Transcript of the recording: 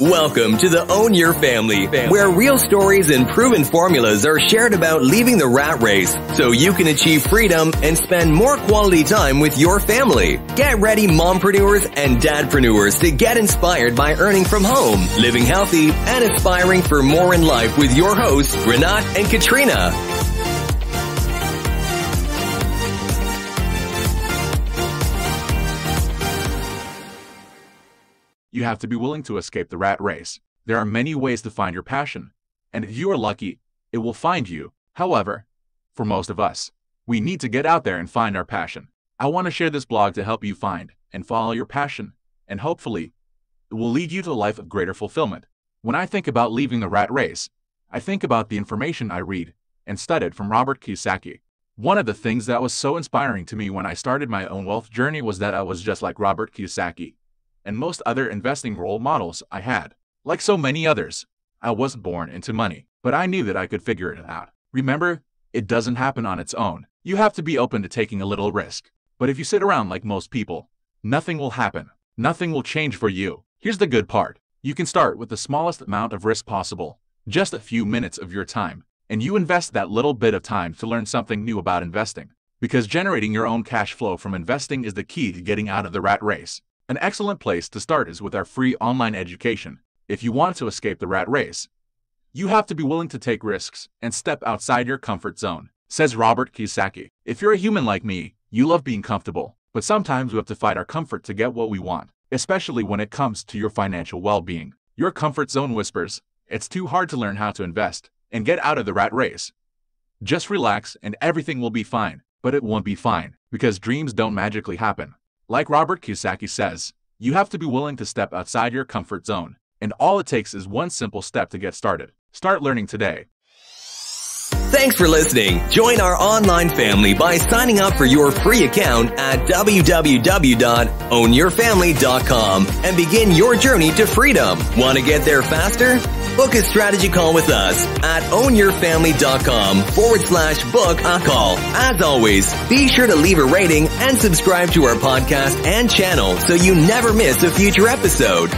Welcome to the Own Your Family, where real stories and proven formulas are shared about leaving the rat race so you can achieve freedom and spend more quality time with your family. Get ready mompreneurs and dadpreneurs to get inspired by earning from home, living healthy, and aspiring for more in life with your hosts, Renat and Katrina. You have to be willing to escape the rat race. There are many ways to find your passion, and if you are lucky, it will find you. However, for most of us, we need to get out there and find our passion. I want to share this blog to help you find and follow your passion, and hopefully, it will lead you to a life of greater fulfillment. When I think about leaving the rat race, I think about the information I read and studied from Robert Kiyosaki. One of the things that was so inspiring to me when I started my own wealth journey was that I was just like Robert Kiyosaki and most other investing role models I had. Like so many others, I wasn't born into money, but I knew that I could figure it out. Remember, it doesn't happen on its own. You have to be open to taking a little risk. But if you sit around like most people, nothing will happen. Nothing will change for you. Here's the good part. You can start with the smallest amount of risk possible, just a few minutes of your time, and you invest that little bit of time to learn something new about investing. Because generating your own cash flow from investing is the key to getting out of the rat race. An excellent place to start is with our free online education. If you want to escape the rat race, you have to be willing to take risks and step outside your comfort zone, says Robert Kiyosaki. If you're a human like me, you love being comfortable, but sometimes we have to fight our comfort to get what we want, especially when it comes to your financial well-being. Your comfort zone whispers, it's too hard to learn how to invest and get out of the rat race. Just relax and everything will be fine, but it won't be fine because dreams don't magically happen. Like Robert Kiyosaki says, you have to be willing to step outside your comfort zone, and all it takes is one simple step to get started. Start learning today. Thanks for listening. Join our online family by signing up for your free account at www.ownyourfamily.com and begin your journey to freedom. Want to get there faster? Book a strategy call with us at ownyourfamily.com forward slash book a call. As always, be sure to leave a rating and subscribe to our podcast and channel so you never miss a future episode.